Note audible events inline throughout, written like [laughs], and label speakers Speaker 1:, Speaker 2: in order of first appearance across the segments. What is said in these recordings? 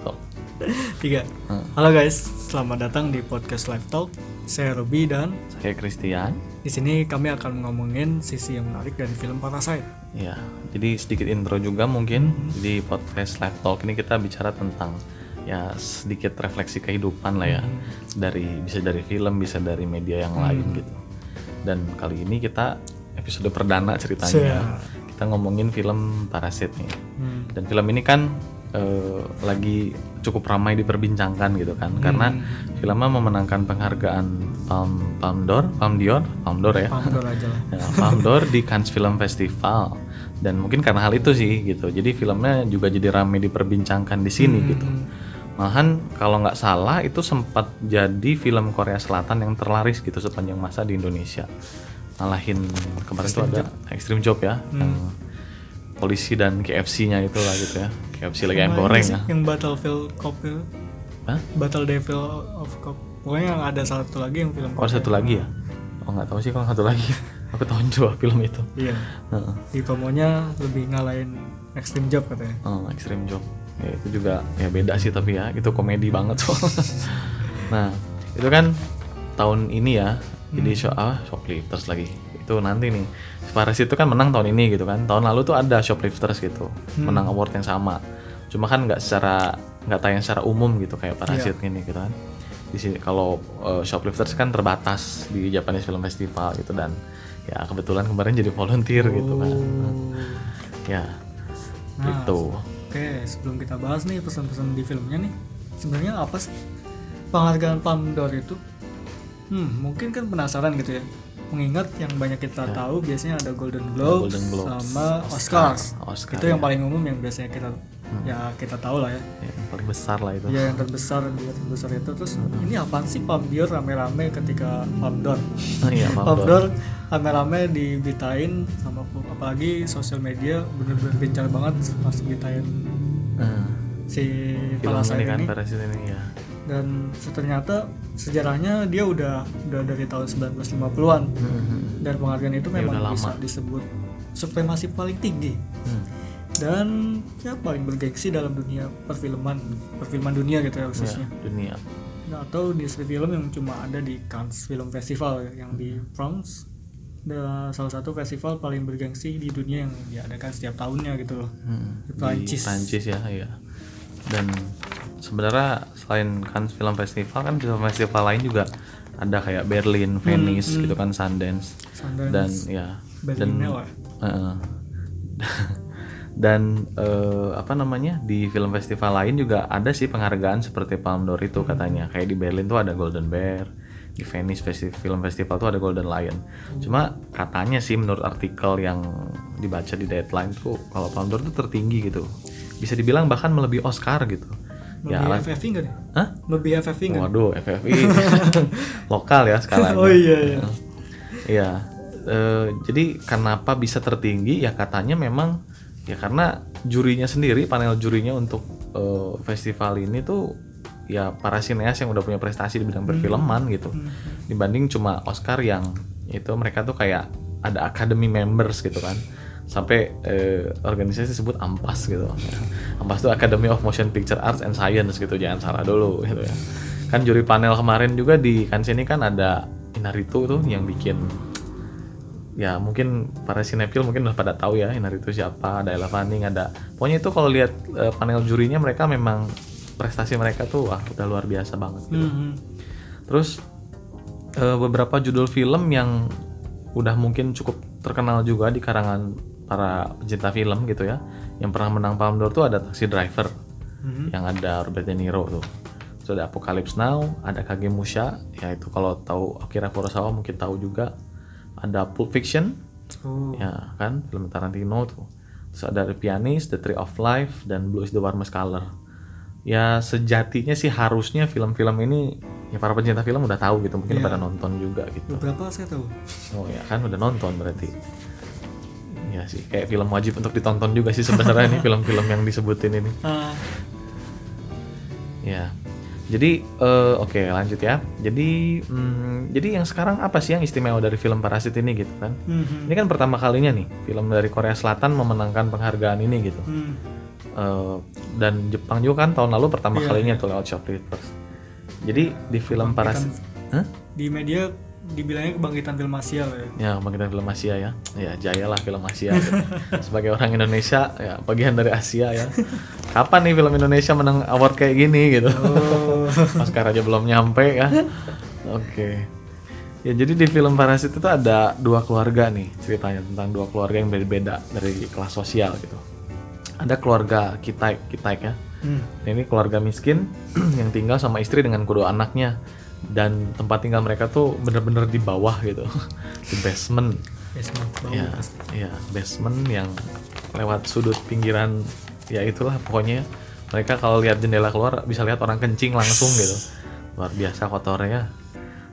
Speaker 1: Talk.
Speaker 2: Tiga.
Speaker 1: Hmm.
Speaker 2: Halo guys, selamat datang di podcast Live Talk. Saya Robi dan
Speaker 1: Saya Christian.
Speaker 2: di sini kami akan ngomongin sisi yang menarik dari film Parasite.
Speaker 1: Ya, jadi sedikit intro juga mungkin di podcast Live Talk ini kita bicara tentang ya sedikit refleksi kehidupan lah ya dari bisa dari film bisa dari media yang lain gitu. Dan kali ini kita episode perdana ceritanya kita ngomongin film Parasite nih.
Speaker 2: Hmm.
Speaker 1: Dan film ini kan eh, lagi cukup ramai diperbincangkan gitu kan. Karena filmnya memenangkan penghargaan Palm Palm d'Or, Palm d'Or, Palm d'Or ya.
Speaker 2: Paham dulu aja lah. [laughs]
Speaker 1: Ya, Palm d'Or di Cannes Film Festival. Dan mungkin karena hal itu sih gitu. Jadi filmnya juga jadi ramai diperbincangkan di sini gitu. Malahan kalau nggak salah itu sempat jadi film Korea Selatan yang terlaris gitu sepanjang masa di Indonesia. Ngalahin kemarin tuh ada Extreme Job ya yang polisi dan KFC-nya itu lah gitu ya KFC lagi ayam
Speaker 2: Sama
Speaker 1: goreng ya
Speaker 2: Yang Battlefield Cop itu.
Speaker 1: Hah?
Speaker 2: Battle Devil of Cop. Pokoknya yang ada satu lagi yang film
Speaker 1: oh satu lagi ya oh nggak tahu sih kalau satu lagi [laughs] aku tahu dua film itu
Speaker 2: Iya.
Speaker 1: Heeh.
Speaker 2: Di promonya lebih ngalahin Extreme Job katanya.
Speaker 1: Oh, Extreme Job. Ya itu juga ya beda sih tapi ya itu komedi banget [laughs] soalnya. nah, itu kan tahun ini ya. Jadi show ah, shoplifters lagi. Itu nanti nih. Paris itu kan menang tahun ini gitu kan. Tahun lalu tuh ada shoplifters gitu. Menang award yang sama. Cuma kan nggak secara nggak tayang secara umum gitu kayak Parasit ini gitu kan. Di sini kalau eh, shoplifters kan terbatas di Japanese Film Festival gitu dan ya kebetulan kemarin jadi volunteer gitu kan. Ya.
Speaker 2: Nah,
Speaker 1: gitu.
Speaker 2: Oke, sebelum kita bahas nih pesan-pesan di filmnya nih, sebenarnya apa sih penghargaan Palme d'Or itu? Hmm, mungkin kan penasaran gitu ya. Mengingat yang banyak kita tahu biasanya ada Golden Globes,
Speaker 1: Ya. Golden Globes,
Speaker 2: sama Oscars.
Speaker 1: Oscar,
Speaker 2: itu yang
Speaker 1: ya.
Speaker 2: paling umum yang biasanya kita ya kita tahu lah ya.
Speaker 1: Ya, yang paling besar lah itu.
Speaker 2: Ya yang terbesar dua terbesar itu terus
Speaker 1: Hmm.
Speaker 2: ini apaan sih Palme d'Or rame-rame ketika Palme d'Or? [laughs]
Speaker 1: Iya, Palme
Speaker 2: Palme
Speaker 1: d'Or.
Speaker 2: d'Or rame-rame diberitain sama apalagi sosial media bener-bener gencar banget pas beritain
Speaker 1: Nah,
Speaker 2: si Parasite
Speaker 1: ini kan
Speaker 2: ini
Speaker 1: ya.
Speaker 2: Dan ternyata sejarahnya dia udah udah dari tahun 1950-an dan penghargaan itu
Speaker 1: Ya,
Speaker 2: memang
Speaker 1: udah lama.
Speaker 2: bisa disebut supremasi paling tinggi
Speaker 1: Hmm.
Speaker 2: dan ya paling bergengsi dalam dunia perfilman perfilman dunia gitu ya
Speaker 1: Ya,
Speaker 2: khususnya
Speaker 1: dunia.
Speaker 2: Nah, atau di film yang cuma ada di Cannes Film Festival ya, yang di France dan salah satu festival paling bergengsi di dunia yang diadakan setiap tahunnya gitu loh
Speaker 1: Hmm.
Speaker 2: Di Prancis.
Speaker 1: Di Prancis ya, iya. Dan sebenarnya selain kan film festival kan film festival lain juga ada kayak Berlin, Venice gitu kan Sundance.
Speaker 2: Sundance,
Speaker 1: Dan ya dan. Heeh. [laughs] dan eh, apa namanya di film festival lain juga ada sih penghargaan seperti Palme d'Or itu katanya kayak di Berlin tuh ada Golden Bear di Venice Festi- Film Festival tuh ada Golden Lion cuma katanya sih menurut artikel yang dibaca di Deadline tuh kalau Palme d'Or tuh tertinggi gitu bisa dibilang bahkan melebihi Oscar gitu ya
Speaker 2: Lebih
Speaker 1: alat-
Speaker 2: FFI enggak nih?
Speaker 1: Hah?
Speaker 2: Lebih FFI enggak?
Speaker 1: Waduh, FFI [laughs] lokal ya skalanya. [laughs]
Speaker 2: Oh iya iya.
Speaker 1: Iya. Eh, jadi kenapa bisa tertinggi? Ya katanya memang ya karena jurinya sendiri, panel jurinya untuk eh, festival ini tuh ya para sineas yang udah punya prestasi di bidang perfilman gitu. Dibanding cuma Oscar yang itu mereka tuh kayak ada academy members gitu kan. Sampai eh, organisasi disebut AMPAS gitu. AMPAS itu Academy of Motion Picture Arts and Science gitu. Jangan salah dulu gitu ya. Kan juri panel kemarin juga di kan sini kan ada Inaritu tuh yang bikin ya mungkin para sinetron mungkin udah pada tahu ya Inaritu siapa ada Ella Fanning ada pokoknya itu kalau lihat eh, panel jurinya mereka memang prestasi mereka tuh wah udah luar biasa banget gitu.
Speaker 2: Mhm.
Speaker 1: terus eh, beberapa judul film yang udah mungkin cukup terkenal juga di karangan para pecinta film gitu ya yang pernah menang Palme d'Or tuh ada Taxi Driver
Speaker 2: Mhm.
Speaker 1: yang ada Robert De Niro tuh terus ada Apocalypse Now ada Kagemusha ya itu kalau tahu Akira Kurosawa mungkin tahu juga ada Pulp Fiction
Speaker 2: Oh.
Speaker 1: ya kan film Tarantino tuh terus ada The Pianist, The Tree of Life dan Blue is the Warmest Color ya sejatinya sih harusnya film-film ini ya para pencinta film udah tahu gitu mungkin
Speaker 2: Iya.
Speaker 1: pada nonton juga gitu
Speaker 2: Beberapa saya tahu.
Speaker 1: oh ya kan udah nonton berarti ya sih kayak film wajib untuk ditonton juga sih sebenarnya nih [laughs] film-film yang disebutin ini
Speaker 2: Ah,
Speaker 1: Ya. Jadi eh, oke lanjut ya. Jadi hmm, jadi yang sekarang apa sih yang istimewa dari film Parasit ini gitu kan?
Speaker 2: mhm.
Speaker 1: Ini kan pertama kalinya nih film dari Korea Selatan memenangkan penghargaan ini gitu.
Speaker 2: Hmm.
Speaker 1: Eh, dan Jepang juga kan tahun lalu pertama
Speaker 2: Iya,
Speaker 1: kalinya tuh lewat Shoplifters. Jadi di film Parasit, Hah?
Speaker 2: di media dibilangnya kebangkitan film Asia ya.
Speaker 1: Ya, bagian film Asia ya. Ya, jaya lah film Asia. gitu. [laughs] Sebagai orang Indonesia, ya bagian dari Asia ya. Kapan nih film Indonesia menang award kayak gini gitu?
Speaker 2: Oh. [laughs]
Speaker 1: Oscar aja belum nyampe ya. Oke. Ya, jadi di film Parasit itu ada dua keluarga nih ceritanya tentang dua keluarga yang beda-beda dari kelas sosial gitu. Ada keluarga Kitaik, Kitaik ya.
Speaker 2: Hmm.
Speaker 1: Ini keluarga miskin [clears throat] yang tinggal sama istri dengan kedua anaknya dan tempat tinggal mereka tuh bener-bener di bawah gitu. [laughs] Di basement.
Speaker 2: Basement
Speaker 1: ya
Speaker 2: pasti.
Speaker 1: ya basement yang lewat sudut pinggiran ya itulah pokoknya mereka kalau lihat jendela keluar bisa lihat orang kencing langsung gitu. Luar biasa kotornya.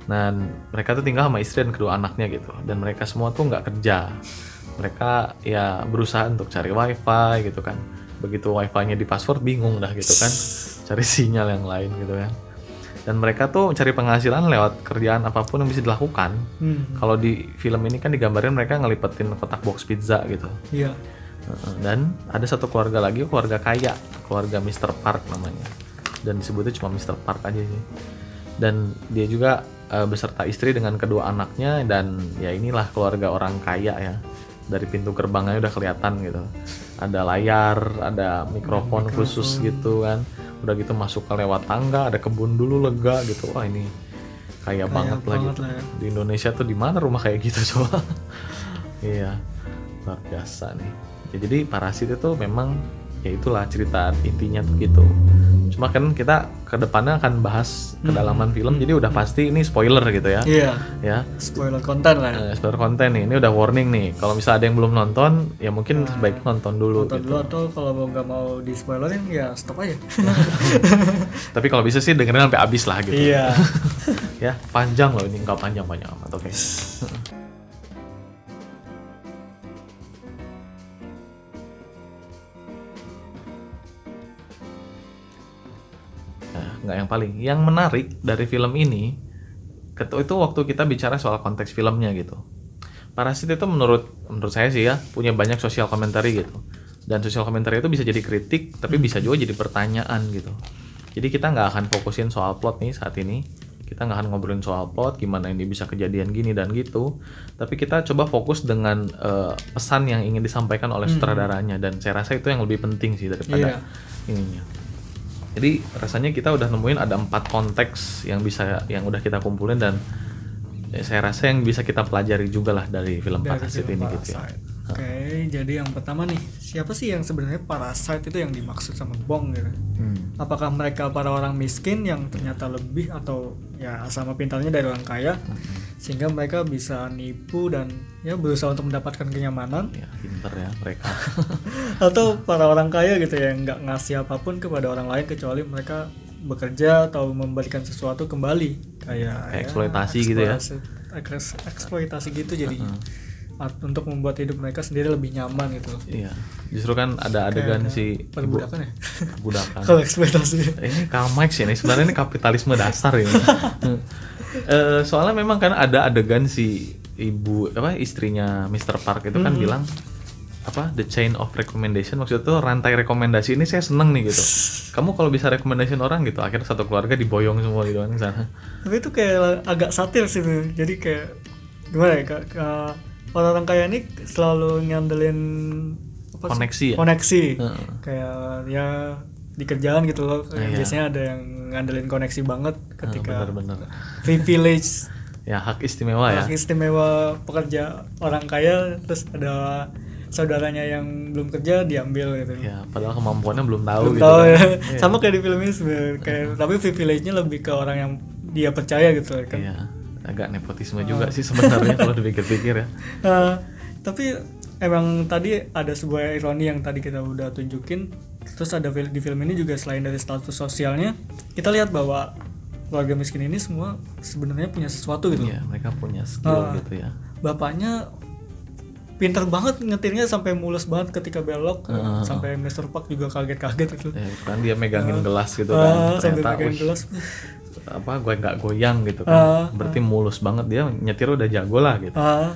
Speaker 1: Dan mereka tuh tinggal sama istri dan kedua anaknya gitu. Dan mereka semua tuh nggak kerja. Mereka ya berusaha untuk cari wifi gitu kan. Begitu wifi-nya di password bingung dah gitu kan. Cari sinyal yang lain gitu kan dan mereka tuh mencari penghasilan lewat kerjaan apa pun yang bisa dilakukan
Speaker 2: Hmm.
Speaker 1: kalau di film ini kan digambarin mereka ngelipetin kotak box pizza gitu.
Speaker 2: Iya.
Speaker 1: Dan ada satu keluarga lagi, keluarga kaya, keluarga Mr. Park namanya. Dan disebutnya cuma Mr. Park aja sih. Dan dia juga eh, beserta istri dengan kedua anaknya dan ya inilah keluarga orang kaya ya. Dari pintu gerbangnya udah kelihatan gitu. Ada layar, ada mikrofon khusus gitu kan. Udah gitu masuk ke lewat tangga, ada kebun dulu lega gitu. Wah ini kaya, banget, lah
Speaker 2: banget
Speaker 1: gitu
Speaker 2: lah ya.
Speaker 1: di Indonesia tuh di mana rumah kayak gitu [laughs] coba iya luar biasa nih ya, jadi parasit itu memang ya itulah cerita intinya tuh gitu cuma kan kita ke depannya akan bahas kedalaman film jadi udah pasti ini spoiler gitu ya
Speaker 2: Iya.
Speaker 1: ya
Speaker 2: Spoiler konten lah. ya.
Speaker 1: Eh, spoiler konten nih ini udah warning nih kalau misalnya ada yang belum nonton ya mungkin sebaiknya nonton dulu
Speaker 2: Nonton
Speaker 1: gitu
Speaker 2: dulu atau kalau mau nggak mau di spoilerin ya stop aja. [laughs]
Speaker 1: tapi kalau bisa sih dengerin sampai habis lah gitu
Speaker 2: iya. [laughs]
Speaker 1: ya panjang loh ini nggak panjang panjang amat oke Nah, [laughs] nggak yang paling. Yang menarik dari film ini itu waktu kita bicara soal konteks filmnya gitu. Parasit itu menurut menurut saya sih ya punya banyak sosial komentari gitu. Dan sosial komentari itu bisa jadi kritik tapi bisa juga jadi pertanyaan gitu. Jadi kita nggak akan fokusin soal plot nih saat ini. Kita nggak akan ngobrolin soal plot gimana ini bisa kejadian gini dan gitu. Tapi kita coba fokus dengan eh, pesan yang ingin disampaikan oleh sutradaranya. Dan saya rasa itu yang lebih penting sih daripada ininya jadi rasanya kita udah nemuin ada empat konteks yang bisa yang udah kita kumpulin dan ya, saya rasa yang bisa kita pelajari juga lah dari film
Speaker 2: film
Speaker 1: ini gitu ya.
Speaker 2: Oke, jadi yang pertama nih, siapa sih yang sebenarnya parasite itu yang dimaksud sama Bong gitu?
Speaker 1: Hmm.
Speaker 2: Apakah mereka para orang miskin yang ternyata lebih atau ya sama pintarnya dari orang kaya sehingga mereka bisa nipu dan ya berusaha untuk mendapatkan kenyamanan
Speaker 1: Ya, pinter ya mereka. [laughs]
Speaker 2: atau para orang kaya gitu ya yang nggak ngasih apa pun kepada orang lain kecuali mereka bekerja atau memberikan sesuatu kembali kayak
Speaker 1: Kayak eksploitasi gitu ya.
Speaker 2: eksploitasi- eks- eksploitasi gitu jadi at- untuk membuat hidup mereka sendiri lebih nyaman gitu loh.
Speaker 1: Iya. Justru kan ada adegan
Speaker 2: Kayak
Speaker 1: si
Speaker 2: perbudakan ya
Speaker 1: perbudakan. [laughs]
Speaker 2: kalau eksploitasi
Speaker 1: ini Karl Marx ya ini sebenarnya ini kapitalisme dasar ini. [laughs] Eh, soalnya memang kan ada adegan si ibu apa istrinya Mr. Park itu kan bilang apa the chain of recommendation maksudnya tuh rantai rekomendasi ini saya seneng nih gitu. Kamu kalau bisa recommendation orang gitu akhirnya satu keluarga diboyong semua gitu kan sana.
Speaker 2: tapi itu kayak agak satir sih tuh jadi kayak gimana ya kak orang-orang kaya ini selalu ngandelin apa sih?
Speaker 1: Koneksi ya?
Speaker 2: koneksi
Speaker 1: Heeh.
Speaker 2: kayak ya di kerjaan gitu loh kayak
Speaker 1: Iya.
Speaker 2: biasanya ada yang ngandelin koneksi banget ketika
Speaker 1: Bener-bener.
Speaker 2: privilege
Speaker 1: Ya hak istimewa ya.
Speaker 2: hak istimewa pekerja orang kaya terus ada saudaranya yang belum kerja diambil gitu
Speaker 1: Ya padahal kemampuannya belum tahu
Speaker 2: belum
Speaker 1: gitu.
Speaker 2: tahu
Speaker 1: kan.
Speaker 2: ya
Speaker 1: Iya.
Speaker 2: sama kayak di film ini sebenarnya kayak tapi privilege-nya lebih ke orang yang dia percaya gitu kan
Speaker 1: Iya, agak nepotisme juga sih sebenarnya kalau dipikir-pikir ya. [laughs]
Speaker 2: Eh, tapi emang tadi ada sebuah ironi yang tadi kita udah tunjukin terus ada di film ini juga selain dari status sosialnya kita lihat bahwa keluarga miskin ini semua sebenarnya punya sesuatu gitu
Speaker 1: Iya, mereka punya skill
Speaker 2: Ah.
Speaker 1: gitu ya.
Speaker 2: bapaknya pinter banget ngetirnya sampai mulus banget ketika belok
Speaker 1: Ah.
Speaker 2: sampai Mr. Park juga kaget-kaget gitu
Speaker 1: Ya, kan dia megangin gelas gitu kan. Ternyata
Speaker 2: pegang
Speaker 1: wih,
Speaker 2: gelas
Speaker 1: apa gue nggak goyang gitu
Speaker 2: Ah,
Speaker 1: kan. Berarti mulus banget dia nyetir udah jago lah gitu.
Speaker 2: Ah,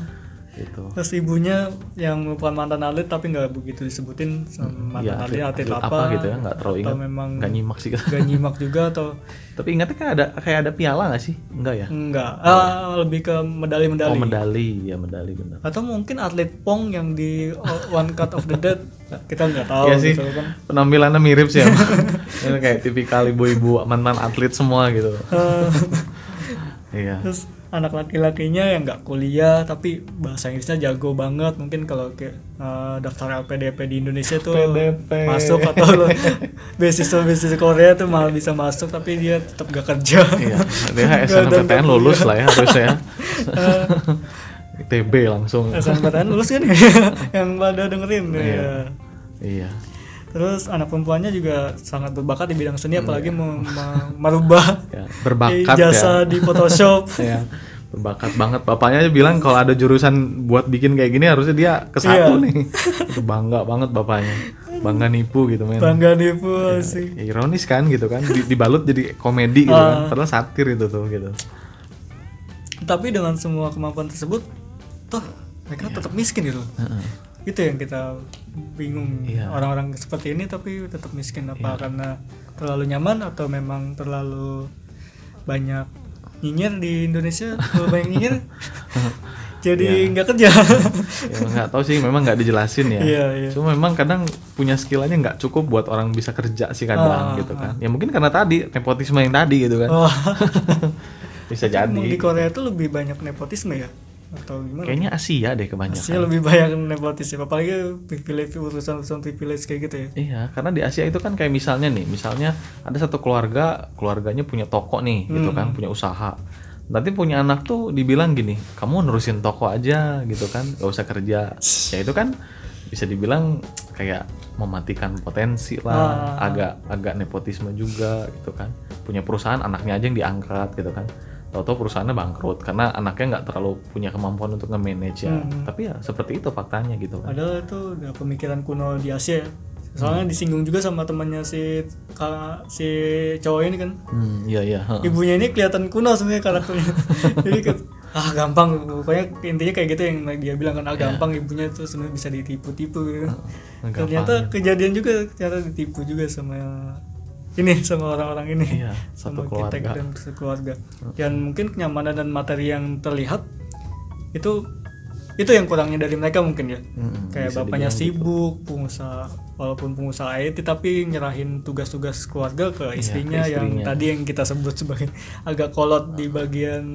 Speaker 1: gitu.
Speaker 2: Terus ibunya yang merupakan mantan atlet tapi nggak begitu disebutin sama mantan
Speaker 1: Iya,
Speaker 2: atlet, atlet apa,
Speaker 1: apa gitu ya nggak terlalu ingat.
Speaker 2: memang
Speaker 1: nggak nyimak sih.
Speaker 2: nggak nyimak juga atau [laughs]
Speaker 1: tapi ingatnya kan ada kayak ada piala nggak sih? Enggak ya?
Speaker 2: Enggak ah, lebih ke medali-medali.
Speaker 1: Oh medali. Ya medali benar.
Speaker 2: Atau mungkin atlet pong yang di One Cut of the Dead [laughs] kita nggak tahu
Speaker 1: Iya sih.
Speaker 2: gitu kan.
Speaker 1: Penampilannya mirip sih ya [laughs] kayak tipikal ibu-ibu mantan atlet semua gitu.
Speaker 2: Eh,
Speaker 1: iya.
Speaker 2: Terus anak laki-lakinya yang nggak kuliah tapi bahasa Inggrisnya jago banget. Mungkin kalau kayak eh, daftar LPDP di Indonesia tuh
Speaker 1: LPDP.
Speaker 2: masuk atau lo [laughs] beasiswa beasiswa Korea tuh malah bisa masuk tapi dia tetap gak kerja.
Speaker 1: Iya dia [laughs] SNMPTN lulus lah ya harusnya ya. [laughs] ITB langsung.
Speaker 2: SNMPTN lulus kan yang pada dengerin
Speaker 1: Iya.
Speaker 2: ya.
Speaker 1: iya
Speaker 2: Terus anak perempuannya juga sangat berbakat di bidang seni
Speaker 1: Hmm,
Speaker 2: apalagi
Speaker 1: iya.
Speaker 2: me- [laughs] merubah
Speaker 1: ya berbakat [laughs]
Speaker 2: jasa
Speaker 1: ya
Speaker 2: di Photoshop. [laughs]
Speaker 1: ya berbakat banget bapaknya aja bilang kalau ada jurusan buat bikin kayak gini harusnya dia ke satu
Speaker 2: Iya.
Speaker 1: nih itu bangga banget bapaknya bangga nipu gitu men
Speaker 2: Bangga nipu sih.
Speaker 1: Ya, ironis kan gitu kan Di- dibalut jadi komedi gitu
Speaker 2: Ah.
Speaker 1: kan padahal satir itu tuh gitu
Speaker 2: Tapi dengan semua kemampuan tersebut, toh mereka
Speaker 1: Iya.
Speaker 2: tetap miskin gitu.
Speaker 1: Heeh.
Speaker 2: Itu yang kita bingung.
Speaker 1: Iya.
Speaker 2: orang-orang seperti ini tapi tetap miskin. Apa karena terlalu nyaman atau memang terlalu banyak nyinyir di Indonesia? Terlalu banyak nyinyir [laughs] jadi
Speaker 1: Iya.
Speaker 2: nggak kerja. [laughs]
Speaker 1: Ya nggak tahu sih memang nggak dijelasin ya.
Speaker 2: Iya, iya.
Speaker 1: cuma memang kadang punya skillnya nggak cukup buat orang bisa kerja sih kadang
Speaker 2: Ah,
Speaker 1: gitu kan. ya mungkin karena tadi nepotisme yang tadi gitu kan.
Speaker 2: Wah. [laughs]
Speaker 1: bisa jadi
Speaker 2: di Korea itu lebih banyak nepotisme ya atau gimana?
Speaker 1: kayaknya Asia deh kebanyakan
Speaker 2: Asia lebih banyak nepotisme apalagi privilege urusan-urusan privilege kayak gitu ya.
Speaker 1: Iya, karena di Asia itu kan kayak misalnya nih, misalnya ada satu keluarga, keluarganya punya toko nih, gitu
Speaker 2: Hmm.
Speaker 1: kan, punya usaha. Nanti punya anak tuh dibilang gini, kamu nerusin toko aja, gitu kan, gak usah kerja. Ya itu kan bisa dibilang kayak mematikan potensi lah,
Speaker 2: Ah.
Speaker 1: agak agak nepotisme juga, gitu kan. Punya perusahaan, anaknya aja yang diangkat, gitu kan. Tahu-tahu perusahaannya bangkrut karena anaknya nggak terlalu punya kemampuan untuk nge-manage ya.
Speaker 2: Hmm.
Speaker 1: Tapi ya seperti itu faktanya gitu kan.
Speaker 2: Padahal itu udah pemikiran kuno di Asia ya. Soalnya disinggung juga sama temannya si ka- si cowok ini kan.
Speaker 1: Hmm, iya iya.
Speaker 2: Ibunya ini kelihatan kuno sebenarnya karakternya. [laughs] Jadi ah gampang pokoknya intinya kayak gitu yang dia bilang kan ah gampang ibunya itu sebenarnya bisa ditipu-tipu gitu.
Speaker 1: Gampang.
Speaker 2: Ternyata kejadian juga ternyata ditipu juga sama ini sama orang-orang ini.
Speaker 1: Iya,
Speaker 2: sama
Speaker 1: satu
Speaker 2: kita
Speaker 1: keluarga.
Speaker 2: dan sekeluarga. Dan mungkin kenyamanan dan materi yang terlihat itu itu yang kurangnya dari mereka mungkin ya.
Speaker 1: Mm-mm,
Speaker 2: Kayak bapaknya
Speaker 1: gitu.
Speaker 2: sibuk, pengusaha walaupun pengusaha IT tapi nyerahin tugas-tugas keluarga ke istrinya,
Speaker 1: Iya, ke
Speaker 2: yang
Speaker 1: istrinya.
Speaker 2: tadi yang kita sebut sebagai [laughs] agak kolot di bagian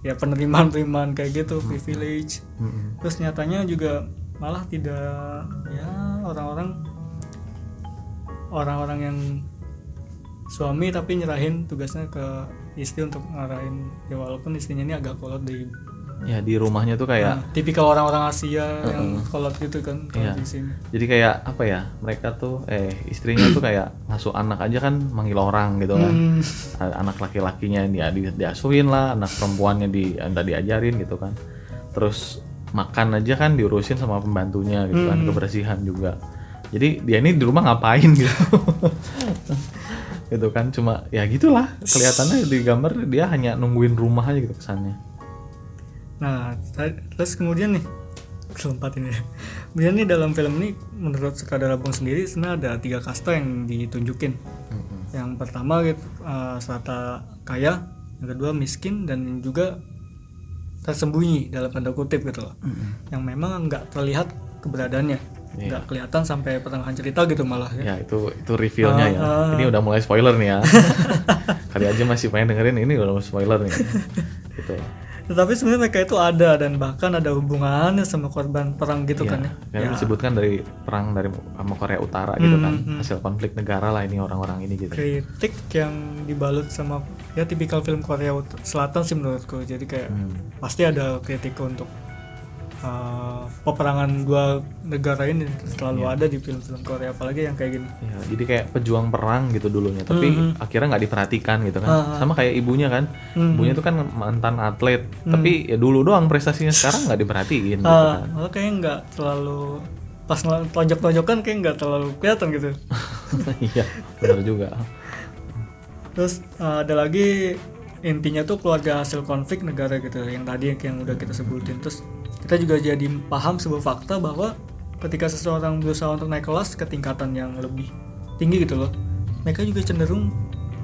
Speaker 2: ya penerimaan-penerimaan kayak gitu, privilege.
Speaker 1: Mm-mm.
Speaker 2: Terus nyatanya juga malah tidak ya orang-orang orang-orang yang suami tapi nyerahin tugasnya ke istri untuk ngarahin ya walaupun istrinya ini agak kolot di
Speaker 1: Ya di rumahnya tuh kayak
Speaker 2: Nah, tipikal orang-orang Asia yang kolot gitu kan
Speaker 1: Iya.
Speaker 2: di sini.
Speaker 1: jadi kayak apa ya mereka tuh eh istrinya tuh kayak ngasuh anak aja kan manggil orang gitu kan
Speaker 2: Hmm,
Speaker 1: anak laki-lakinya dia di, diasuhin lah anak perempuannya di anda diajarin gitu kan terus makan aja kan diurusin sama pembantunya gitu kan
Speaker 2: Hmm.
Speaker 1: kebersihan juga jadi dia ini di rumah ngapain [laughs] gitu gitu kan cuma ya gitulah kelihatannya di gambar dia hanya nungguin rumah aja gitu kesannya
Speaker 2: Nah, terus kemudian nih kelompat ini. Kemudian nih dalam film ini menurut sutradara Bong sendiri sebenarnya ada tiga kasta yang ditunjukin.
Speaker 1: Mm-mm.
Speaker 2: Yang pertama gitu eh, strata kaya, yang kedua miskin dan juga tersembunyi dalam tanda kutip gitu loh.
Speaker 1: Mm-mm.
Speaker 2: Yang memang nggak terlihat keberadaannya,
Speaker 1: Iya.
Speaker 2: nggak kelihatan sampai pertengahan cerita gitu malah ya.
Speaker 1: Ya itu itu revealnya ya.
Speaker 2: Ah, ah.
Speaker 1: Ini udah mulai spoiler nih ya. [laughs] Kali aja masih pengen dengerin ini udah mulai spoiler nih. [laughs] gitu.
Speaker 2: Tetapi sebenarnya mereka itu ada dan bahkan ada hubungannya sama korban perang gitu kan ya.
Speaker 1: Karena disebutkan dari perang dari sama Korea Utara gitu kan. Hasil konflik negara lah ini orang-orang ini gitu.
Speaker 2: kritik yang dibalut sama ya tipikal film Korea Ut- Selatan sih menurutku jadi kayak
Speaker 1: Hmm.
Speaker 2: pasti ada kritik untuk uh, peperangan dua negara ini selalu ada di film-film Korea apalagi yang kayak gini
Speaker 1: Ya, jadi kayak pejuang perang gitu dulunya, tapi akhirnya nggak diperhatikan gitu kan.
Speaker 2: Ah.
Speaker 1: Sama kayak ibunya kan.
Speaker 2: Hmm.
Speaker 1: Ibunya tuh kan mantan atlet, tapi ya dulu doang prestasinya sekarang nggak diperhatiin gitu
Speaker 2: Ah,
Speaker 1: kan.
Speaker 2: malah kayaknya nggak terlalu pas tonjok-tonjokan kayak nggak terlalu kelihatan gitu [laughs]
Speaker 1: Iya, benar juga.
Speaker 2: terus uh, ada lagi intinya tuh keluarga hasil konflik negara gitu yang tadi yang udah kita sebutin terus kita juga jadi paham sebuah fakta bahwa ketika seseorang berusaha untuk naik kelas ke tingkatan yang lebih tinggi gitu loh. Mereka juga cenderung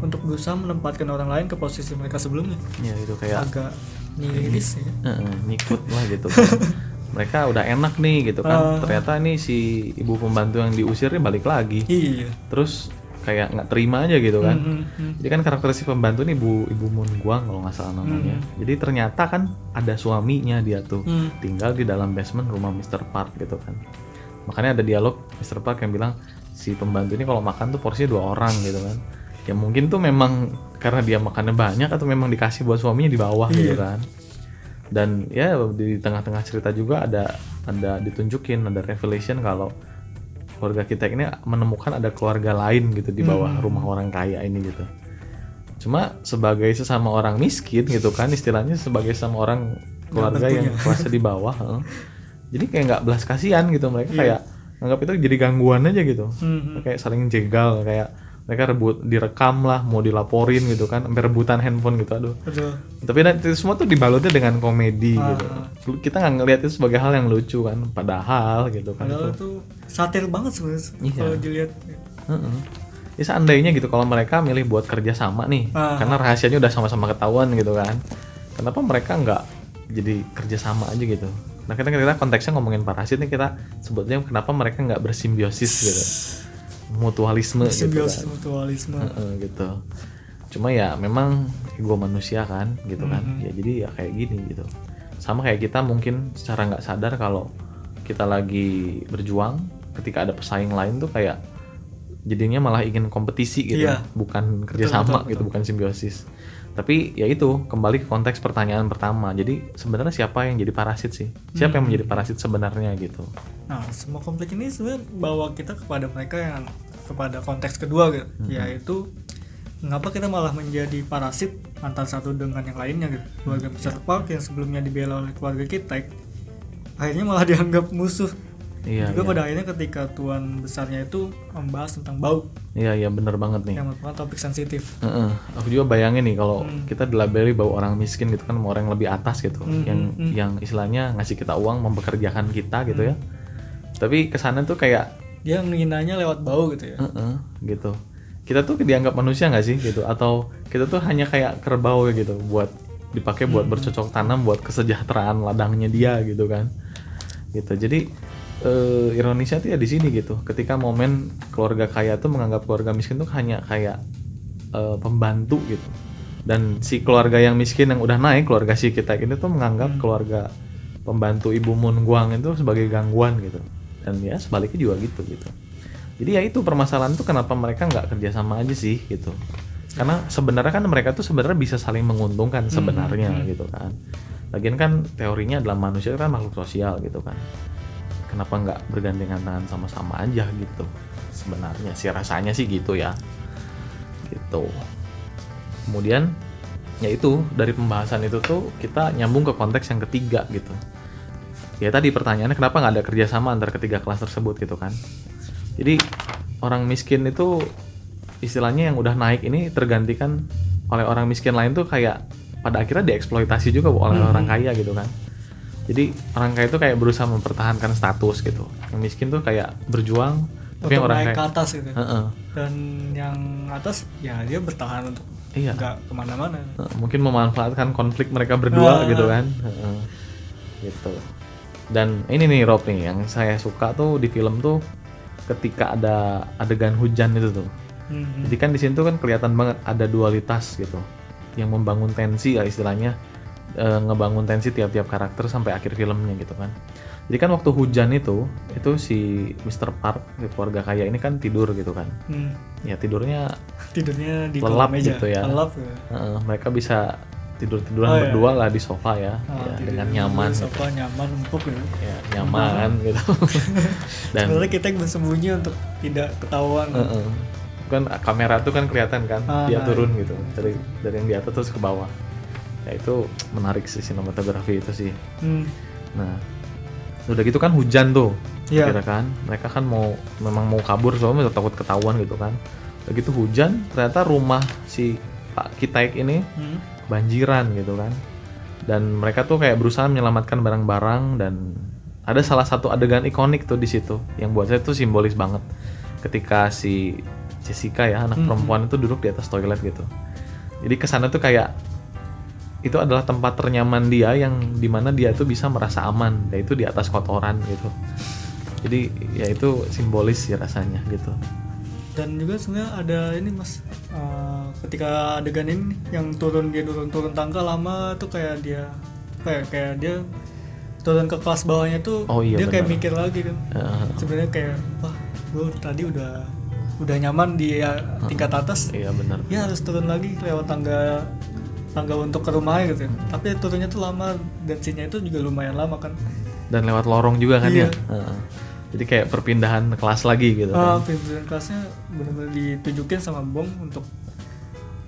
Speaker 2: untuk berusaha menempatkan orang lain ke posisi mereka sebelumnya.
Speaker 1: Ya itu kayak
Speaker 2: agak nihilis ya.
Speaker 1: Heeh, nyikut lah gitu kan. [laughs] mereka udah enak nih gitu kan.
Speaker 2: Ah.
Speaker 1: ternyata nih si ibu pembantu yang diusirnya balik lagi.
Speaker 2: Iya.
Speaker 1: Terus kayak nggak terima aja gitu kan
Speaker 2: Hmm, hmm, hmm.
Speaker 1: jadi kan karakter si pembantu nih ibu ibu Moon Guang kalau nggak salah namanya jadi ternyata kan ada suaminya dia tuh
Speaker 2: Hmm.
Speaker 1: tinggal di dalam basement rumah Mr. Park gitu kan makanya ada dialog Mr. Park yang bilang si pembantu ini kalau makan tuh porsinya dua orang gitu kan ya mungkin tuh memang karena dia makannya banyak atau memang dikasih buat suaminya di bawah gitu
Speaker 2: Iya.
Speaker 1: kan dan ya di tengah-tengah cerita juga ada ada ditunjukin ada revelation kalau keluarga kita ini menemukan ada keluarga lain gitu di bawah
Speaker 2: Hmm.
Speaker 1: rumah orang kaya ini gitu. Cuma sebagai sesama orang miskin gitu kan istilahnya sebagai sama orang keluarga yang kelasnya di bawah jadi kayak nggak belas kasihan gitu mereka
Speaker 2: Iya.
Speaker 1: kayak anggap itu jadi gangguan aja gitu.
Speaker 2: Hmm,
Speaker 1: kayak saling jegal kayak mereka rebut direkam lah mau dilaporin gitu kan sampai rebutan handphone gitu aduh.
Speaker 2: Betul
Speaker 1: tapi nanti itu semua tuh dibalutnya dengan komedi
Speaker 2: Ah.
Speaker 1: gitu kita nggak ngelihat itu sebagai hal yang lucu kan padahal gitu kan
Speaker 2: padahal
Speaker 1: itu.
Speaker 2: itu satir banget sebenarnya
Speaker 1: Iya.
Speaker 2: kalau dilihat
Speaker 1: Heeh. Ya seandainya gitu kalau mereka milih buat kerja sama nih,
Speaker 2: Ah.
Speaker 1: karena rahasianya udah sama-sama ketahuan gitu kan. Kenapa mereka nggak jadi kerja sama aja gitu? Nah kita kita konteksnya ngomongin parasit nih kita sebutnya kenapa mereka nggak bersimbiosis gitu, mutualisme gitu
Speaker 2: simbiosis
Speaker 1: kan.
Speaker 2: mutualisme
Speaker 1: Heeh, gitu. Cuma ya memang ego manusia kan gitu kan.
Speaker 2: Mhm.
Speaker 1: Ya jadi ya kayak gini gitu. Sama kayak kita mungkin secara nggak sadar kalau kita lagi berjuang ketika ada pesaing lain tuh kayak jadinya malah ingin kompetisi gitu,
Speaker 2: Iya.
Speaker 1: bukan
Speaker 2: Betul,
Speaker 1: kerjasama
Speaker 2: betul,
Speaker 1: gitu, bukan simbiosis. Tapi ya itu kembali ke konteks pertanyaan pertama. Jadi sebenarnya siapa yang jadi parasit sih? Siapa yang
Speaker 2: Hmm.
Speaker 1: menjadi parasit sebenarnya gitu?
Speaker 2: Nah, semua konflik ini sebenarnya bawa kita kepada mereka yang kepada konteks kedua gitu,
Speaker 1: Mm-hmm.
Speaker 2: yaitu mengapa kita malah menjadi parasit antara satu dengan yang lainnya gitu. Keluarga Mr. Park yang sebelumnya dibela oleh keluarga kita akhirnya malah [laughs] dianggap musuh.
Speaker 1: Iya,
Speaker 2: Juga
Speaker 1: iya.
Speaker 2: pada akhirnya ketika tuan besarnya itu membahas tentang bau
Speaker 1: Iya, iya bener banget nih.
Speaker 2: yang merupakan topik sensitif.
Speaker 1: Heeh. Aku juga bayangin nih kalau
Speaker 2: Hmm.
Speaker 1: kita dilabeli bahwa orang miskin gitu kan sama orang yang lebih atas gitu,
Speaker 2: Hmm,
Speaker 1: yang
Speaker 2: hmm, hmm.
Speaker 1: yang istilahnya ngasih kita uang mempekerjakan kita gitu
Speaker 2: Hmm.
Speaker 1: ya. Tapi kesannya tuh kayak
Speaker 2: Dia nginanya lewat bau gitu ya.
Speaker 1: heeh, gitu. Kita tuh dianggap manusia nggak sih gitu? Atau kita tuh hanya kayak kerbau gitu buat dipakai buat
Speaker 2: Hmm.
Speaker 1: bercocok tanam buat kesejahteraan ladangnya dia gitu kan? Gitu. Jadi eh, ironisnya tuh ya di sini gitu. Ketika momen keluarga kaya tuh menganggap keluarga miskin tuh hanya kayak eh, pembantu gitu. Dan si keluarga yang miskin yang udah naik keluarga si kita ini tuh menganggap
Speaker 2: Hmm.
Speaker 1: keluarga pembantu ibu Mun Guang itu sebagai gangguan gitu. Dan ya sebaliknya juga gitu gitu. Jadi ya itu permasalahan tuh kenapa mereka nggak kerjasama aja sih gitu. Karena sebenarnya kan mereka tuh sebenarnya bisa saling menguntungkan sebenarnya
Speaker 2: hmm.
Speaker 1: gitu kan. Lagian kan teorinya adalah manusia kan makhluk sosial gitu kan. Kenapa nggak bergandengan tangan sama-sama aja gitu sebenarnya sih rasanya sih gitu ya. Gitu. Kemudian ya itu dari pembahasan itu tuh kita nyambung ke konteks yang ketiga gitu. Ya tadi pertanyaannya kenapa nggak ada kerjasama antara ketiga kelas tersebut gitu kan? Jadi orang miskin itu istilahnya yang udah naik ini tergantikan oleh orang miskin lain tuh kayak pada akhirnya dieksploitasi juga oleh
Speaker 2: Hmm.
Speaker 1: orang kaya gitu kan. Jadi orang kaya itu kayak berusaha mempertahankan status gitu. Yang miskin tuh kayak berjuang tapi
Speaker 2: Untuk
Speaker 1: orang
Speaker 2: naik ke
Speaker 1: kaya
Speaker 2: atas gitu.
Speaker 1: Heeh.
Speaker 2: Dan yang atas ya dia bertahan untuk
Speaker 1: Iya.
Speaker 2: nggak ke
Speaker 1: mana-mana. Mungkin memanfaatkan konflik mereka berdua
Speaker 2: Ah.
Speaker 1: gitu kan Heeh. gitu dan ini nih Rob nih yang saya suka tuh di film tuh ketika ada adegan hujan itu tuh
Speaker 2: Hmm.
Speaker 1: jadi kan di sini tuh kan kelihatan banget ada dualitas gitu yang membangun tensi ya istilahnya eh, ngebangun tensi tiap-tiap karakter sampai akhir filmnya gitu kan jadi kan waktu hujan itu itu si Mr. Park si keluarga kaya ini kan tidur gitu kan
Speaker 2: Hmm.
Speaker 1: ya tidurnya
Speaker 2: Tidurnya di
Speaker 1: Lelap
Speaker 2: meja.
Speaker 1: gitu ya.
Speaker 2: Lelap ya.
Speaker 1: Heeh, mereka bisa tidur tiduran
Speaker 2: Oh, iya.
Speaker 1: berdua lah di sofa ya,
Speaker 2: Ah,
Speaker 1: ya,
Speaker 2: tidur
Speaker 1: dengan
Speaker 2: di
Speaker 1: nyaman gitu.
Speaker 2: sofa nyaman empuk gitu.
Speaker 1: ya nyaman gitu dan
Speaker 2: Sebenarnya kita bersembunyi untuk tidak ketahuan.
Speaker 1: heeh. Kan kamera tuh kan kelihatan kan
Speaker 2: Ah,
Speaker 1: dia
Speaker 2: nah,
Speaker 1: turun gitu dari dari yang di atas terus ke bawah. Ya itu menarik sih sinematografi itu sih.
Speaker 2: Hmm.
Speaker 1: nah udah gitu kan hujan tuh
Speaker 2: Iya.
Speaker 1: kira kan. Mereka kan mau memang mau kabur soalnya takut ketahuan gitu kan. Udah gitu hujan ternyata rumah si Pak Kitaik ini
Speaker 2: Hmm.
Speaker 1: banjiran gitu kan. Dan mereka tuh kayak berusaha menyelamatkan barang-barang dan ada salah satu adegan ikonik tuh di situ yang buat saya tuh simbolis banget. Ketika si Jessica ya anak
Speaker 2: Hmm.
Speaker 1: perempuan itu duduk di atas toilet gitu. Jadi ke sana tuh kayak itu adalah tempat ternyaman dia yang di mana dia tuh bisa merasa aman yaitu di atas kotoran gitu. Jadi ya itu simbolis sih rasanya gitu.
Speaker 2: Dan juga sebenarnya ada ini mas eh, ketika adegan ini yang turun dia turun turun tangga lama tuh kayak dia kayak kayak dia turun ke kelas bawahnya tuh
Speaker 1: Oh iya,
Speaker 2: dia kayak
Speaker 1: benar.
Speaker 2: mikir lagi kan.
Speaker 1: Eh,
Speaker 2: sebenarnya kayak wah gue tadi udah udah nyaman di ya, tingkat atas
Speaker 1: iya benar
Speaker 2: ya harus turun lagi lewat tangga tangga untuk ke rumahnya gitu ya. tapi turunnya tuh lama dan scene-nya itu juga lumayan lama kan
Speaker 1: dan lewat lorong juga kan
Speaker 2: Iya.
Speaker 1: ya Heeh. jadi kayak perpindahan kelas lagi gitu
Speaker 2: Ah,
Speaker 1: kan
Speaker 2: pimpinan kelasnya benar-benar ditujukin sama Bong untuk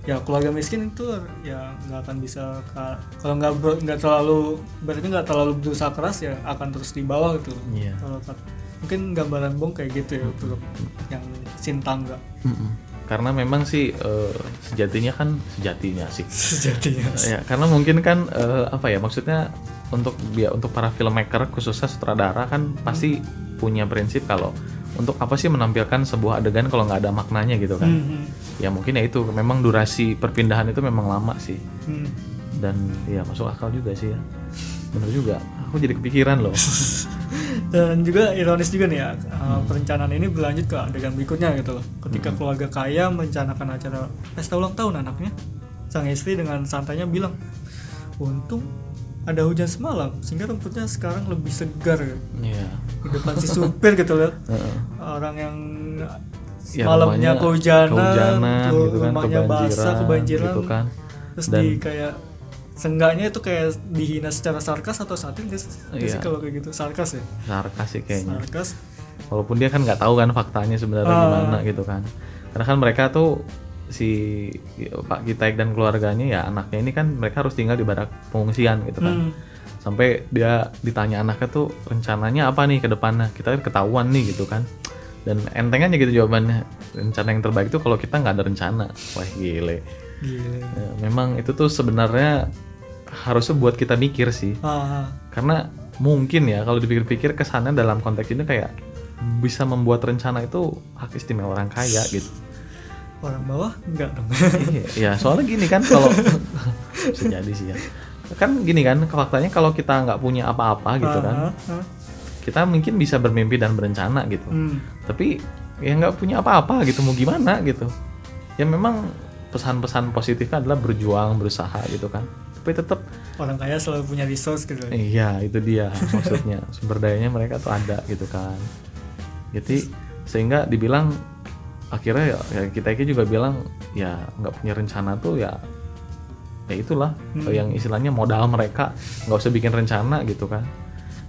Speaker 2: ya keluarga miskin itu ya nggak akan bisa ka- kalau nggak nggak terlalu berarti nggak terlalu berusaha keras ya akan terus di bawah gitu.
Speaker 1: Iya.
Speaker 2: Kalau mungkin gambaran Bong kayak gitu ya untuk yang sin tangga
Speaker 1: Mm-mm. karena memang sih eh, sejatinya kan sejatinya sih. [laughs]
Speaker 2: Sejatinya
Speaker 1: ya karena mungkin kan eh, apa ya maksudnya untuk biar untuk para filmmaker khususnya sutradara kan pasti punya prinsip kalau untuk apa sih menampilkan sebuah adegan kalau nggak ada maknanya gitu kan.
Speaker 2: Hmm,
Speaker 1: ya mungkin ya itu. Memang durasi perpindahan itu memang lama sih.
Speaker 2: Hmm, hmm.
Speaker 1: dan ya masuk akal juga sih ya. Bener juga. Aku jadi kepikiran loh [laughs]
Speaker 2: dan juga ironis juga nih ya uh, perencanaan ini berlanjut ke adegan berikutnya gitu loh ketika keluarga kaya merencanakan acara pesta ulang tahun anaknya sang istri dengan santainya bilang untung ada hujan semalam sehingga rumputnya sekarang lebih segar gitu.
Speaker 1: Iya.
Speaker 2: di depan si supir gitu loh [laughs] orang yang
Speaker 1: Ya,
Speaker 2: malamnya kehujanan,
Speaker 1: kehujanan gitu kan,
Speaker 2: rumahnya basah
Speaker 1: kebanjiran,
Speaker 2: kebanjiran
Speaker 1: gitu kan.
Speaker 2: terus
Speaker 1: Dan-
Speaker 2: di kayak senggaknya itu kayak dihina secara sarkas atau satir nggak sih?
Speaker 1: Iya.
Speaker 2: kalau kayak gitu? Sarkas ya?
Speaker 1: Sarkas sih kayaknya.
Speaker 2: Sarkas.
Speaker 1: Walaupun dia kan nggak tahu kan faktanya sebenarnya
Speaker 2: Ah.
Speaker 1: gimana gitu kan. Karena kan mereka tuh si Pak Kitaik dan keluarganya ya anaknya ini kan mereka harus tinggal di barak pengungsian gitu kan.
Speaker 2: Hmm.
Speaker 1: sampai dia ditanya anaknya tuh rencananya apa nih ke depannya? Kita kan ketahuan nih gitu kan. Dan enteng aja gitu jawabannya. Rencana yang terbaik itu kalau kita nggak ada rencana. Wah gile.
Speaker 2: Gila.
Speaker 1: Ya, memang itu tuh sebenarnya harusnya buat kita mikir sih.
Speaker 2: Ah.
Speaker 1: karena mungkin ya kalau dipikir-pikir kesannya dalam konteks ini kayak bisa membuat rencana itu hak istimewa orang kaya gitu.
Speaker 2: Orang bawah enggak dong.
Speaker 1: Iya ya soalnya gini kan kalau [laughs] bisa jadi sih ya. Kan gini kan faktanya kalau kita nggak punya apa-apa gitu kan
Speaker 2: Ah, ah.
Speaker 1: kita mungkin bisa bermimpi dan berencana gitu.
Speaker 2: Hmm.
Speaker 1: tapi ya nggak punya apa-apa gitu mau gimana gitu. Ya memang pesan-pesan positifnya adalah berjuang berusaha gitu kan tapi tetap
Speaker 2: orang kaya selalu punya resource gitu
Speaker 1: Iya, itu dia maksudnya. [laughs] Sumber dayanya mereka tuh ada gitu kan. Jadi sehingga dibilang akhirnya ya, ya kita juga bilang ya nggak punya rencana tuh ya ya itulah
Speaker 2: Hmm.
Speaker 1: yang istilahnya modal mereka nggak usah bikin rencana gitu kan.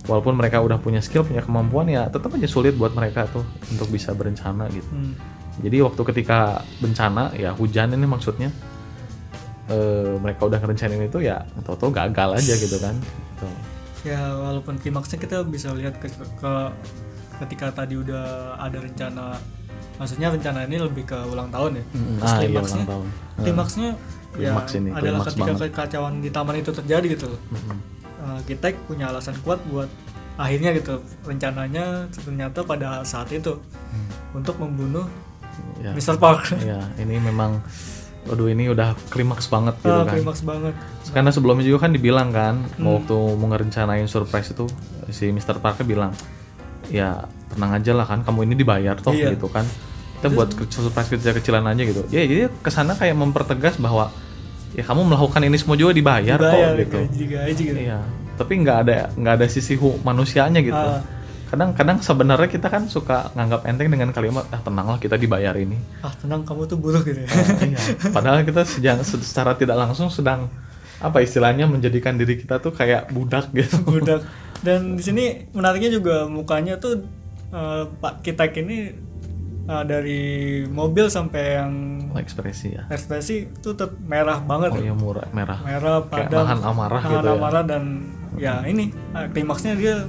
Speaker 1: Walaupun mereka udah punya skill, punya kemampuan ya tetap aja sulit buat mereka tuh untuk bisa berencana gitu.
Speaker 2: Hmm.
Speaker 1: Jadi waktu ketika bencana ya hujan ini maksudnya eh, mereka udah ngerencanain itu ya tau-tau gagal aja gitu kan. Gitu.
Speaker 2: ya walaupun klimaksnya kita bisa lihat ke, ke- ketika tadi udah ada rencana maksudnya rencana ini lebih ke ulang tahun ya
Speaker 1: Mm,
Speaker 2: Terus
Speaker 1: ah, iya,
Speaker 2: klimaksnya
Speaker 1: ulang tahun.
Speaker 2: klimaksnya ya
Speaker 1: Klimaks ini,
Speaker 2: adalah
Speaker 1: klimaks
Speaker 2: ketika
Speaker 1: banget.
Speaker 2: kekacauan di taman itu terjadi gitu loh
Speaker 1: Mm-mm.
Speaker 2: Eh, kita punya alasan kuat buat akhirnya gitu rencananya ternyata pada saat itu untuk membunuh
Speaker 1: Ya,
Speaker 2: Mr. Park
Speaker 1: ya, ini memang, waduh ini udah klimaks banget gitu
Speaker 2: Ah,
Speaker 1: kan.
Speaker 2: klimaks banget
Speaker 1: Karena sebelumnya juga kan dibilang kan,
Speaker 2: Hmm.
Speaker 1: waktu mau ngerencanain surprise itu si Mr. Parker bilang, ya tenang aja lah kan, kamu ini dibayar toh
Speaker 2: Iya.
Speaker 1: gitu kan. Kita buat ke- surprise kecil-kecilan aja gitu. Ya jadi ke sana kayak mempertegas bahwa ya kamu melakukan ini semua juga dibayar,
Speaker 2: dibayar
Speaker 1: kok gitu.
Speaker 2: gaji gaji gitu
Speaker 1: Iya, tapi nggak ada nggak ada sisi manusianya gitu.
Speaker 2: Ah.
Speaker 1: Kadang-kadang sebenarnya kita kan suka nganggap enteng dengan kalimat ah tenanglah kita dibayar ini.
Speaker 2: ah tenang kamu tuh buruh gitu ya
Speaker 1: Ah, iya. Padahal kita sedang secara tidak langsung sedang apa istilahnya menjadikan diri kita tuh kayak budak gitu.
Speaker 2: budak dan di sini menariknya juga mukanya tuh eh, Pak Kitek ini eh, dari mobil sampai yang
Speaker 1: Ekspresi ya.
Speaker 2: ekspresi itu tetap merah banget
Speaker 1: Oh
Speaker 2: ya.
Speaker 1: murah merah.
Speaker 2: merah
Speaker 1: Kayak
Speaker 2: padam
Speaker 1: nahan amarah
Speaker 2: nahan
Speaker 1: gitu ya.
Speaker 2: amarah dan ya ini eh, klimaksnya dia.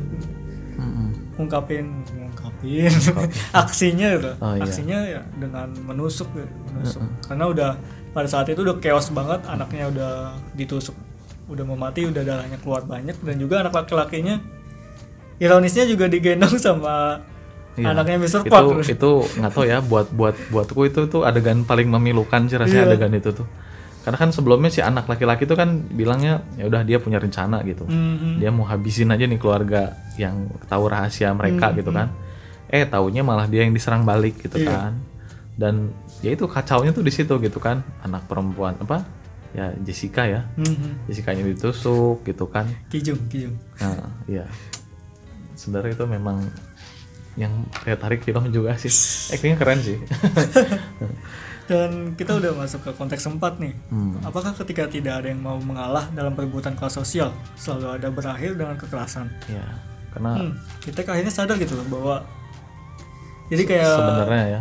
Speaker 2: Ngungkapin ngungkapin [laughs] aksinya gitu
Speaker 1: Oh, iya.
Speaker 2: aksinya ya dengan menusuk gitu, menusuk karena udah pada saat itu udah chaos banget anaknya udah ditusuk udah mau mati udah darahnya keluar banyak dan juga anak laki-lakinya ironisnya juga digendong sama
Speaker 1: Iya.
Speaker 2: anaknya Mr.
Speaker 1: itu
Speaker 2: Park
Speaker 1: itu nggak tahu ya buat buat buatku itu tuh adegan paling memilukan sih rasanya
Speaker 2: Iya.
Speaker 1: adegan itu tuh karena kan sebelumnya si anak laki-laki itu kan bilangnya ya udah dia punya rencana gitu
Speaker 2: Mhm.
Speaker 1: dia mau habisin aja nih keluarga yang tahu rahasia mereka gitu kan. Eh taunya malah dia yang diserang balik gitu
Speaker 2: Iya.
Speaker 1: kan. Dan ya itu kacaunya tuh di situ gitu kan. Anak perempuan apa? Ya Jessica ya.
Speaker 2: Mhm.
Speaker 1: Jessica nya ditusuk gitu kan.
Speaker 2: Kijung Kijung.
Speaker 1: Nah iya. Sebenarnya itu memang yang kayak tarik film juga sih. Actingnya keren sih. [laughs]
Speaker 2: Dan kita udah masuk ke konteks empat nih.
Speaker 1: Hmm.
Speaker 2: apakah ketika tidak ada yang mau mengalah dalam perbuatan kelas sosial selalu ada berakhir dengan kekerasan?
Speaker 1: Ya karena
Speaker 2: Hmm, kita akhirnya sadar gitu loh bahwa jadi kayak
Speaker 1: sebenarnya ya.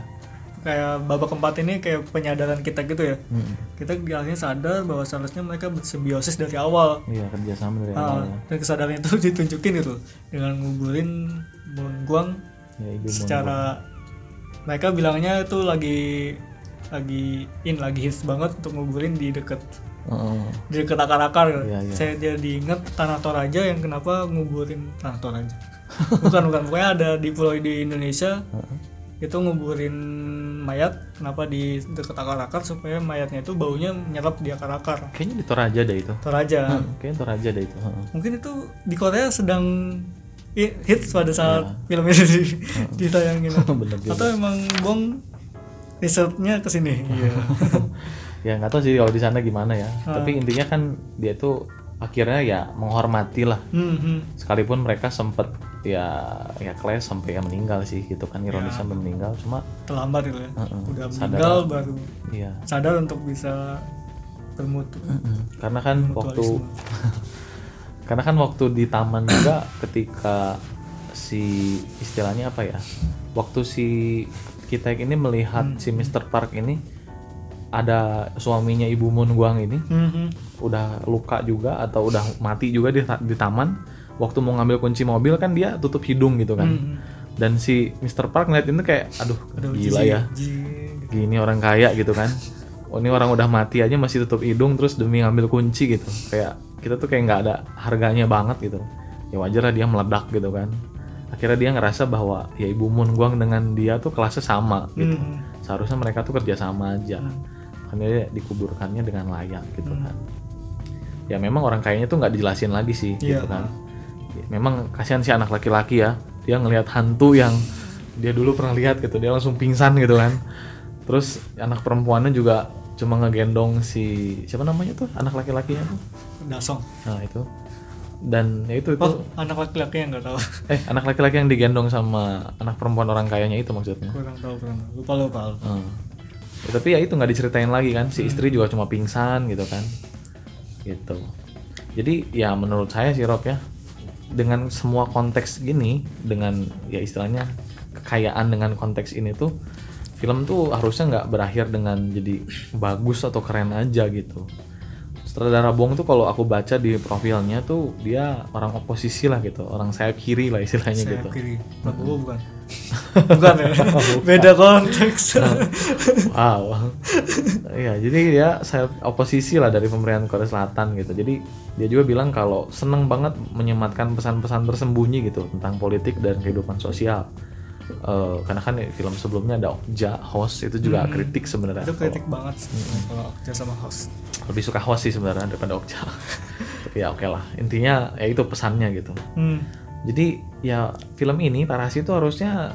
Speaker 2: kayak babak keempat ini kayak penyadaran kita gitu ya.
Speaker 1: Hmm,
Speaker 2: kita akhirnya sadar bahwa seharusnya mereka bersimbiosis dari awal.
Speaker 1: Iya kerjasama dari
Speaker 2: Ah,
Speaker 1: awal ya.
Speaker 2: dan kesadaran itu [laughs] ditunjukin gitu dengan nguburin Guang
Speaker 1: ya
Speaker 2: secara mereka bilangnya itu lagi lagi in lagi hits banget untuk nguburin di deket
Speaker 1: Heeh.
Speaker 2: di deket akar-akar gitu.
Speaker 1: Iya, iya.
Speaker 2: saya jadi inget tanah Toraja yang kenapa nguburin tanah Toraja bukan bukan pokoknya ada di pulau di Indonesia
Speaker 1: Heeh.
Speaker 2: itu nguburin mayat kenapa di deket akar-akar supaya mayatnya itu baunya menyerap di akar-akar
Speaker 1: kayaknya di Toraja deh itu
Speaker 2: Toraja
Speaker 1: Hmm, kayaknya Toraja deh itu Heeh.
Speaker 2: mungkin itu di Korea sedang hits pada saat
Speaker 1: Iya.
Speaker 2: film ini di- ditayangin [laughs] atau emang Bong risetnya ke sini iya [laughs]
Speaker 1: ya nggak tahu sih kalau di sana gimana ya
Speaker 2: Ah.
Speaker 1: tapi intinya kan dia tuh akhirnya ya menghormati lah
Speaker 2: Hmm, hmm.
Speaker 1: sekalipun mereka sempet ya ya clash sampai ya meninggal sih gitu kan ironisnya sampai meninggal cuma
Speaker 2: terlambat gitu ya
Speaker 1: Heeh.
Speaker 2: udah
Speaker 1: Sadar.
Speaker 2: meninggal baru
Speaker 1: iya
Speaker 2: sadar untuk bisa bermutu
Speaker 1: karena kan waktu [laughs] karena kan waktu di taman juga [clears throat] ketika si istilahnya apa ya waktu si kita ini melihat si Mr. Park ini ada suaminya ibu Moon Guang ini
Speaker 2: Hmm, hmm.
Speaker 1: udah luka juga atau udah mati juga di, di taman. Waktu mau ngambil kunci mobil kan dia tutup hidung gitu kan.
Speaker 2: Hmm,
Speaker 1: dan si Mr. Park ngeliat itu kayak aduh
Speaker 2: Aduh,
Speaker 1: gila
Speaker 2: jijik,
Speaker 1: ya.
Speaker 2: jijik.
Speaker 1: gini orang kaya gitu kan. Oh ini orang udah mati aja masih tutup hidung terus demi ngambil kunci gitu. Kayak kita tuh kayak nggak ada harganya banget gitu. Ya wajar lah dia meledak gitu kan. Akhirnya dia ngerasa bahwa ya ibu Moon Guang dengan dia tuh kelasnya sama gitu.
Speaker 2: Hmm.
Speaker 1: seharusnya mereka tuh kerja sama aja. Karena dia dikuburkannya dengan layak gitu kan. Ya memang orang kayaknya tuh nggak dijelasin lagi sih
Speaker 2: Iya.
Speaker 1: gitu kan. Ya, memang kasihan si anak laki-laki ya. Dia ngelihat hantu yang dia dulu pernah lihat gitu dia langsung pingsan gitu kan. Terus anak perempuannya juga cuma ngegendong si siapa namanya tuh? Anak laki-lakinya tuh
Speaker 2: Dasong
Speaker 1: nah itu. Dan ya itu itu.
Speaker 2: Oh anak laki-laki yang nggak tahu.
Speaker 1: Eh anak laki-laki yang digendong sama anak perempuan orang kayanya itu maksudnya.
Speaker 2: Kurang tahu kurang tahu. Lupa lupa lupa.
Speaker 1: Hmm. Ya, tapi ya itu nggak diceritain lagi kan si istri juga cuma pingsan gitu kan. Gitu. Jadi ya menurut saya sih Rob ya dengan semua konteks gini dengan ya istilahnya kekayaan dengan konteks ini tuh film tuh harusnya nggak berakhir dengan jadi bagus atau keren aja gitu sutradara Bong tuh kalau aku baca di profilnya tuh dia orang oposisi lah gitu orang sayap kiri lah istilahnya
Speaker 2: saya
Speaker 1: gitu.
Speaker 2: kiri. Prabowo bukan. [laughs] Bukan ya? [laughs] Beda konteks.
Speaker 1: Wow. Iya, jadi dia saya oposisi lah dari pemerintahan Korea Selatan gitu. Jadi dia juga bilang kalau seneng banget menyematkan pesan-pesan tersembunyi gitu tentang politik dan kehidupan sosial. Eh, karena kan film sebelumnya ada Okja, Host itu juga kritik sebenarnya.
Speaker 2: itu kritik banget sih kalau kerja sama host
Speaker 1: Lebih suka Host sih sebenarnya daripada Okja. [laughs] Tapi ya oke lah. Intinya ya itu pesannya gitu.
Speaker 2: hmm.
Speaker 1: Jadi ya film ini Tarasi itu harusnya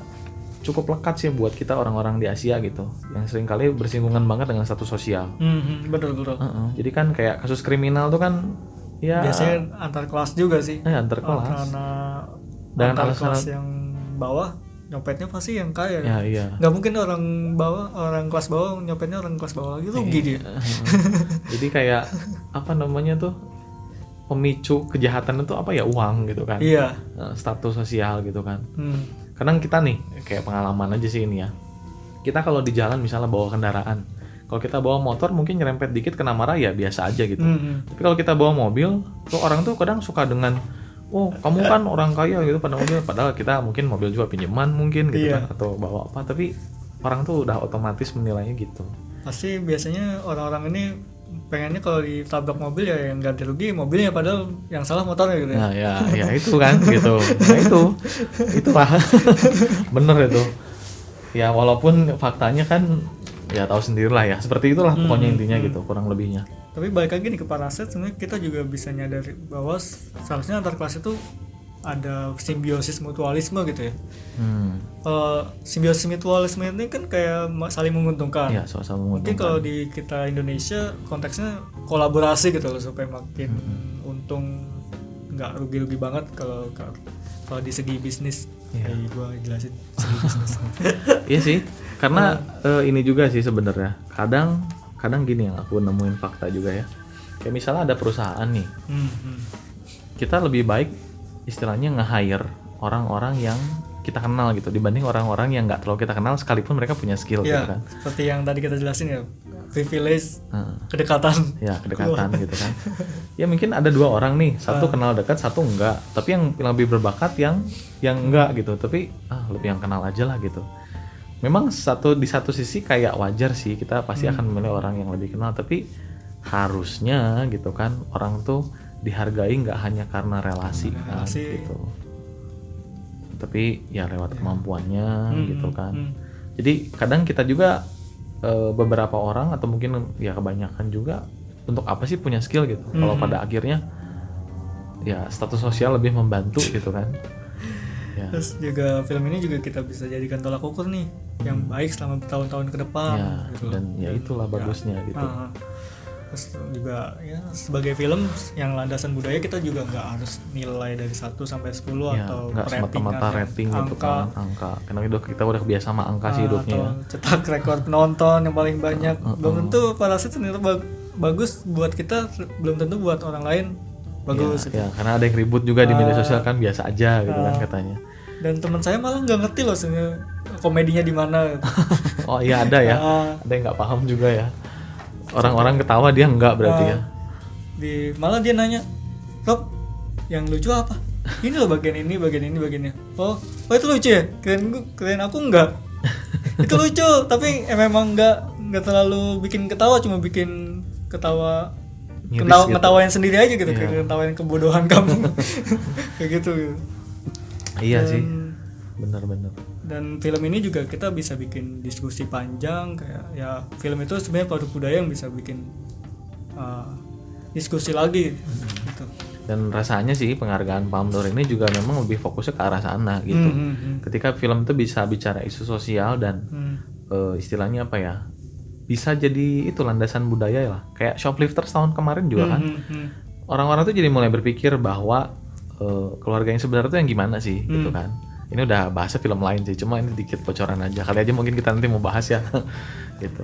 Speaker 1: cukup lekat sih buat kita orang-orang di Asia gitu, yang sering kali bersinggungan banget dengan status sosial.
Speaker 2: Hmm, hmm, betul betul
Speaker 1: Heeh, Jadi kan kayak kasus kriminal tuh kan ya
Speaker 2: biasanya antar kelas juga sih
Speaker 1: eh, antar kelas.
Speaker 2: karena
Speaker 1: Dan
Speaker 2: antar
Speaker 1: alasan-
Speaker 2: kelas yang bawah nyopetnya pasti yang kaya
Speaker 1: Ya iya.
Speaker 2: nggak mungkin orang bawah orang kelas bawah nyopetnya orang kelas bawah rugi dia
Speaker 1: Heeh. Jadi kayak apa namanya tuh pemicu kejahatan itu apa ya uang gitu kan.
Speaker 2: iya
Speaker 1: Eh, Status sosial gitu kan.
Speaker 2: hmm.
Speaker 1: Kadang kita nih kayak pengalaman aja sih ini ya. Kita kalau di jalan misalnya bawa kendaraan, kalau kita bawa motor mungkin nyerempet dikit kena marah ya biasa aja gitu.
Speaker 2: Hmm, hmm.
Speaker 1: Tapi kalau kita bawa mobil, tuh orang tuh kadang suka dengan oh kamu kan orang kaya gitu pada mobil padahal kita mungkin mobil juga pinjaman mungkin gitu
Speaker 2: Iya.
Speaker 1: kan atau bawa apa tapi orang tuh udah otomatis menilainya gitu
Speaker 2: pasti biasanya orang-orang ini pengennya kalau ditabrak mobil ya yang ganti rugi mobilnya padahal yang salah motornya gitu ya.
Speaker 1: Nah ya, ya itu kan gitu. Nah itu, itu lah. [laughs] Bener itu. Ya walaupun faktanya kan ya tahu sendiri lah ya. Seperti itulah pokoknya intinya gitu, kurang lebihnya.
Speaker 2: Tapi balik lagi nih ke parasit sebenarnya kita juga bisa nyadari bahwa seharusnya antar kelas itu ada simbiosis mutualisme gitu ya.
Speaker 1: Hmm.
Speaker 2: Kalau simbiosis mutualisme ini kan kayak saling menguntungkan.
Speaker 1: Ya sama-sama
Speaker 2: Mungkin
Speaker 1: menguntungkan.
Speaker 2: kalau di kita Indonesia konteksnya kolaborasi gitu loh supaya makin untung nggak rugi-rugi banget kalau kalau di segi bisnis.
Speaker 1: Iya.
Speaker 2: Kayak gua jelasin segi bisnis. [laughs]
Speaker 1: Iya sih, karena eh, ini juga sih sebenarnya. Kadang kadang gini yang aku nemuin fakta juga ya. Kayak misalnya ada perusahaan nih,
Speaker 2: Hmm, hmm.
Speaker 1: kita lebih baik istilahnya nge-hire orang-orang yang kita kenal gitu dibanding orang-orang yang nggak terlalu kita kenal sekalipun mereka punya skill gitu
Speaker 2: Ya,
Speaker 1: kan.
Speaker 2: seperti yang tadi kita jelasin ya, privilege,
Speaker 1: Nah,
Speaker 2: kedekatan.
Speaker 1: ya kedekatan gitu kan. Ya mungkin ada dua orang nih, satu kenal dekat, satu enggak. Tapi yang lebih berbakat yang yang enggak gitu. Tapi ah lebih yang kenal aja lah gitu. Memang satu di satu sisi kayak wajar sih kita pasti akan memilih orang yang lebih kenal. Tapi harusnya gitu kan orang tuh dihargai nggak hanya karena relasi, kan,
Speaker 2: Relasi.
Speaker 1: gitu. Tapi ya lewat kemampuannya
Speaker 2: Hmm,
Speaker 1: gitu kan.
Speaker 2: hmm.
Speaker 1: Jadi kadang kita juga eh, beberapa orang atau mungkin ya kebanyakan juga untuk apa sih punya skill gitu. Kalau
Speaker 2: Hmm.
Speaker 1: pada akhirnya ya status sosial lebih membantu gitu kan. Ya.
Speaker 2: Terus juga film ini juga kita bisa jadikan tolak ukur nih yang baik selama bertahun-tahun ke depan.
Speaker 1: Ya,
Speaker 2: gitu
Speaker 1: dan ya itulah bagusnya gitu.
Speaker 2: Ah, terus juga ya sebagai film yang landasan budaya kita juga nggak harus nilai dari 1 sampai 10
Speaker 1: Ya,
Speaker 2: atau
Speaker 1: nggak semata-mata
Speaker 2: ratingan,
Speaker 1: rating gitu
Speaker 2: angka,
Speaker 1: kan, angka. Karena itu kita udah kebiasa sama angka sih
Speaker 2: ah,
Speaker 1: hidupnya
Speaker 2: atau
Speaker 1: ya.
Speaker 2: cetak rekor penonton yang paling banyak.
Speaker 1: Uh, uh,
Speaker 2: belum tentu parasit ternyata bag- bagus buat kita, belum tentu buat orang lain bagus.
Speaker 1: Ya, ya, karena ada yang ribut juga di media
Speaker 2: Ah.
Speaker 1: sosial kan biasa aja gitu kan
Speaker 2: Ah.
Speaker 1: katanya.
Speaker 2: Dan teman saya malah nggak ngerti loh sebenarnya komedinya di mana. [laughs]
Speaker 1: Oh iya ada ya. Ada yang nggak paham juga ya. Orang-orang ketawa dia enggak berarti ya.
Speaker 2: di malah dia nanya Rob yang lucu apa ini loh bagian ini bagian ini bagiannya oh oh itu lucu ya keren gua- keren aku enggak [laughs] itu lucu tapi eh, memang enggak enggak terlalu bikin ketawa cuma bikin ketawa
Speaker 1: Miris
Speaker 2: ketawa
Speaker 1: gitu.
Speaker 2: ketawain sendiri aja gitu kayak ketawain kebodohan kamu [laughs] kayak gitu, gitu.
Speaker 1: Iya sih. Bener-bener.
Speaker 2: Dan film ini juga kita bisa bikin diskusi panjang kayak ya film itu sebenarnya produk budaya yang bisa bikin uh, diskusi lagi gitu.
Speaker 1: dan rasanya sih penghargaan Palme d'Or ini juga memang lebih fokusnya ke arah sana gitu.
Speaker 2: Hmm, hmm, hmm.
Speaker 1: Ketika film itu bisa bicara isu sosial dan
Speaker 2: Hmm.
Speaker 1: eh, istilahnya apa ya? Bisa jadi itu landasan budaya lah. Kayak Shoplifters tahun kemarin juga kan.
Speaker 2: Hmm, hmm.
Speaker 1: Orang-orang tuh jadi mulai berpikir bahwa eh, keluarga yang sebenarnya tuh yang gimana sih gitu
Speaker 2: Hmm.
Speaker 1: kan. Ini udah bahasnya film lain sih, cuma ini dikit bocoran aja. Kali aja mungkin kita nanti mau bahas ya. [laughs] gitu.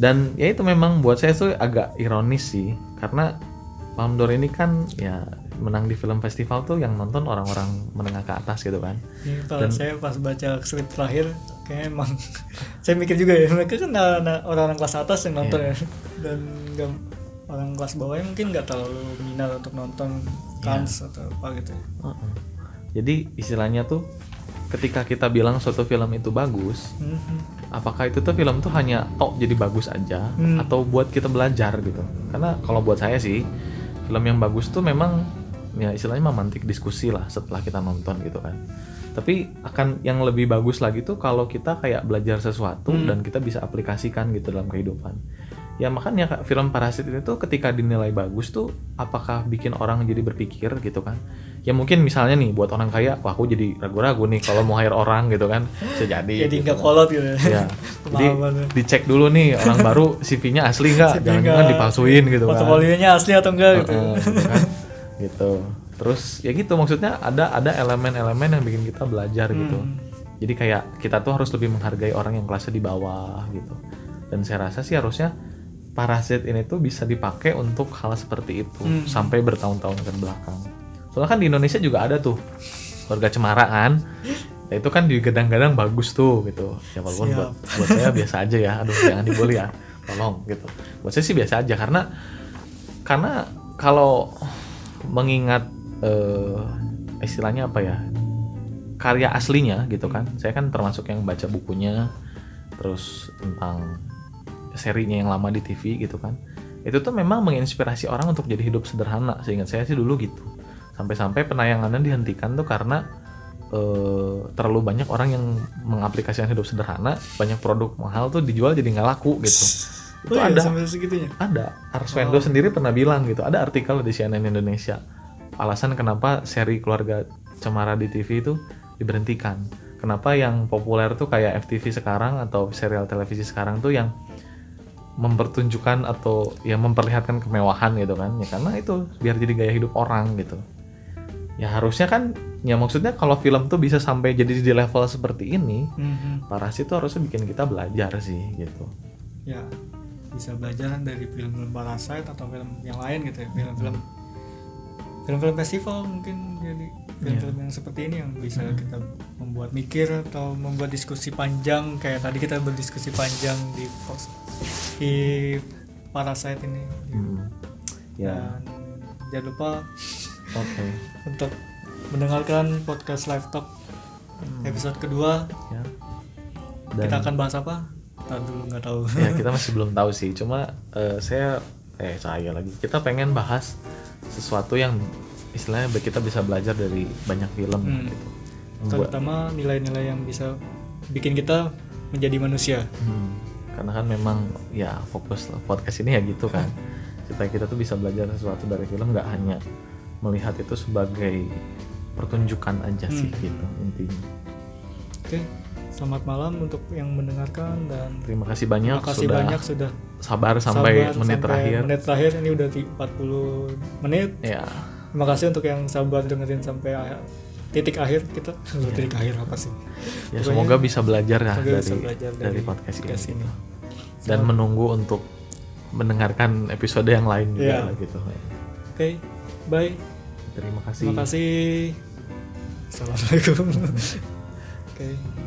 Speaker 1: Dan ya itu memang buat saya tuh agak ironis sih karena Palme d'Or ini kan ya menang di film festival tuh yang nonton orang-orang menengah ke atas gitu kan.
Speaker 2: Ini pas saya pas baca skrip terakhir kayak emang [laughs] saya mikir juga ya mereka kan orang-orang kelas atas yang nonton
Speaker 1: Iya.
Speaker 2: ya dan nggak orang kelas bawahnya mungkin nggak terlalu minat untuk nonton Kans atau apa gitu ya.
Speaker 1: Heeh. Jadi istilahnya tuh ketika kita bilang suatu film itu bagus,
Speaker 2: Hmm, hmm.
Speaker 1: apakah itu tuh film tuh hanya tok jadi bagus aja
Speaker 2: Hmm.
Speaker 1: atau buat kita belajar gitu? Karena kalau buat saya sih film yang bagus tuh memang ya istilahnya memantik diskusi lah setelah kita nonton gitu kan. Tapi akan yang lebih bagus lagi tuh kalau kita kayak belajar sesuatu
Speaker 2: Hmm.
Speaker 1: dan kita bisa aplikasikan gitu dalam kehidupan. Ya makanya film Parasit ini tuh ketika dinilai bagus tuh apakah bikin orang jadi berpikir gitu kan? Ya mungkin misalnya nih buat orang kaya, wah aku jadi ragu-ragu nih kalau mau hire orang gitu kan, bisa jadi.
Speaker 2: jadi
Speaker 1: gitu
Speaker 2: nggak
Speaker 1: kan.
Speaker 2: kolot gitu ya [laughs]
Speaker 1: Ya. Jadi
Speaker 2: Pemahamannya.
Speaker 1: dicek dulu nih orang baru CV-nya asli nggak, jangan-jangan dipalsuin gitu kan.
Speaker 2: portofolionya asli atau enggak gitu
Speaker 1: Heeh, gitu kan. Gitu. Terus ya gitu maksudnya ada ada elemen-elemen yang bikin kita belajar gitu.
Speaker 2: Hmm.
Speaker 1: Jadi kayak kita tuh harus lebih menghargai orang yang kelasnya di bawah gitu. Dan saya rasa sih harusnya parasit ini tuh bisa dipakai untuk hal seperti itu
Speaker 2: Hmm.
Speaker 1: sampai bertahun-tahun ke belakang. Soalnya kan di Indonesia juga ada tuh keluarga cemara kan. Ya, itu kan digadang-gadang bagus tuh gitu. Ya walaupun
Speaker 2: Siap.
Speaker 1: buat buat saya [laughs] biasa aja ya. Aduh jangan dibully ya. Tolong gitu. Buat saya sih biasa aja karena karena kalau mengingat eh, istilahnya apa ya karya aslinya gitu kan saya kan termasuk yang baca bukunya terus tentang serinya yang lama di TV gitu kan. Itu tuh memang menginspirasi orang untuk jadi hidup sederhana. Seingat saya sih dulu gitu. Sampai-sampai penayangannya dihentikan tuh karena eh, terlalu banyak orang yang mengaplikasikan hidup sederhana banyak produk mahal tuh dijual jadi nggak laku gitu. Itu
Speaker 2: Oh iya,
Speaker 1: ada.
Speaker 2: sampai segitunya.
Speaker 1: ada. Arswendo sendiri pernah bilang gitu. Ada artikel di CNN Indonesia. Alasan kenapa seri keluarga Cemara di TV itu diberhentikan. Kenapa yang populer tuh kayak FTV sekarang atau serial televisi sekarang tuh yang mempertunjukkan atau yang memperlihatkan kemewahan gitu kan. Ya karena itu biar jadi gaya hidup orang gitu. Ya harusnya kan ya maksudnya kalau film tuh bisa sampai jadi di level seperti ini
Speaker 2: Mhm.
Speaker 1: Parasit tuh harusnya bikin kita belajar sih gitu.
Speaker 2: Ya, bisa belajar dari film-film Parasite atau film yang lain gitu ya. Film-film film-film festival mungkin jadi film-film yang seperti ini yang bisa kita membuat mikir atau membuat diskusi panjang kayak tadi kita berdiskusi panjang di post di Parasite ini.
Speaker 1: Hmm. ya
Speaker 2: Dan jangan lupa
Speaker 1: oke [laughs]
Speaker 2: untuk mendengarkan podcast Live Talk episode kedua.
Speaker 1: ya dan
Speaker 2: Kita akan bahas apa? Ntar dulu nggak tahu.
Speaker 1: ya [laughs] kita masih belum tahu sih cuma eh, saya eh saya lagi kita pengen bahas sesuatu yang istilahnya kita bisa belajar dari banyak film
Speaker 2: Hmm.
Speaker 1: gitu
Speaker 2: terutama nilai-nilai yang bisa bikin kita menjadi manusia.
Speaker 1: Hmm, karena kan memang ya fokus podcast ini ya gitu kan. Supaya kita tuh bisa belajar sesuatu dari film nggak hanya melihat itu sebagai pertunjukan aja sih
Speaker 2: Hmm.
Speaker 1: gitu intinya.
Speaker 2: Oke, selamat malam untuk yang mendengarkan dan
Speaker 1: terima kasih banyak
Speaker 2: terima kasih
Speaker 1: sudah
Speaker 2: banyak sudah
Speaker 1: sabar sampai
Speaker 2: sabar
Speaker 1: menit
Speaker 2: sampai
Speaker 1: terakhir.
Speaker 2: Menit terakhir. Ini udah di 40 menit.
Speaker 1: ya
Speaker 2: Terima kasih untuk yang sabar dengerin sampai titik akhir kita. Titik akhir apa sih?
Speaker 1: ya
Speaker 2: Pokoknya
Speaker 1: semoga bisa belajar ya dari
Speaker 2: bisa belajar
Speaker 1: dari,
Speaker 2: dari
Speaker 1: podcast,
Speaker 2: podcast
Speaker 1: ini,
Speaker 2: ini.
Speaker 1: dan menunggu untuk mendengarkan episode yang lain juga
Speaker 2: Iya.
Speaker 1: lah gitu
Speaker 2: Oke, bye.
Speaker 1: terima kasih
Speaker 2: Terima kasih. Assalamualaikum. Oke. [laughs]